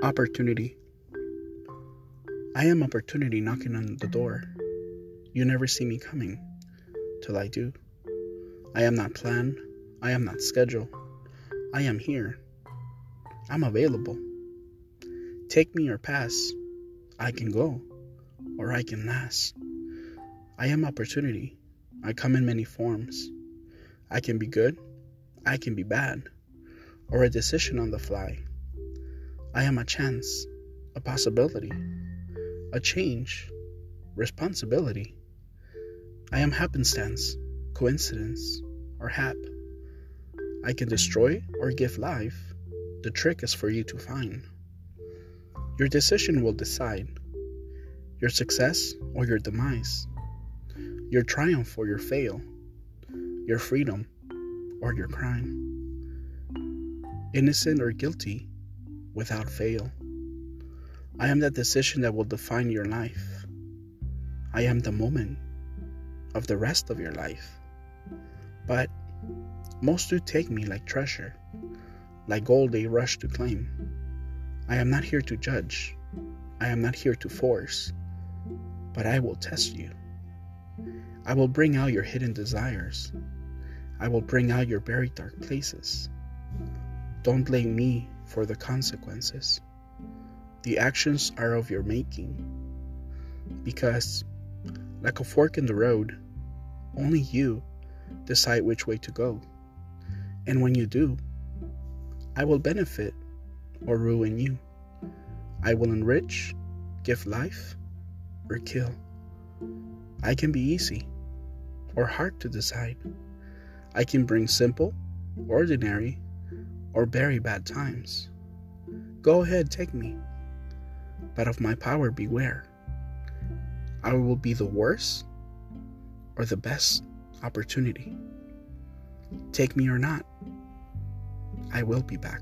Opportunity. I am opportunity knocking on the door. You never see me coming till I do. I am not plan. I am not schedule. I am here. I'm available. Take me or pass. I can go or I can last. I am opportunity. I come in many forms. I can be good. I can be bad. Or a decision on the fly. I am a chance, a possibility, a change, responsibility. I am happenstance, coincidence, or hap. I can destroy or give life. The trick is for you to find. Your decision will decide your success or your demise, your triumph or your fail, your freedom or your crime. Innocent or guilty, without fail. I am that decision that will define your life. I am the moment of the rest of your life. But most do take me like treasure, like gold they rush to claim. I am not here to judge. I am not here to force, but I will test you. I will bring out your hidden desires. I will bring out your buried dark places. Don't blame me for the consequences. The actions are of your making. Because, like a fork in the road, only you decide which way to go. And when you do, I will benefit or ruin you. I will enrich, give life, or kill. I can be easy or hard to decide. I can bring simple, ordinary, or very bad times. Go ahead, take me. But of my power, beware. I will be the worst or the best opportunity. Take me or not, I will be back.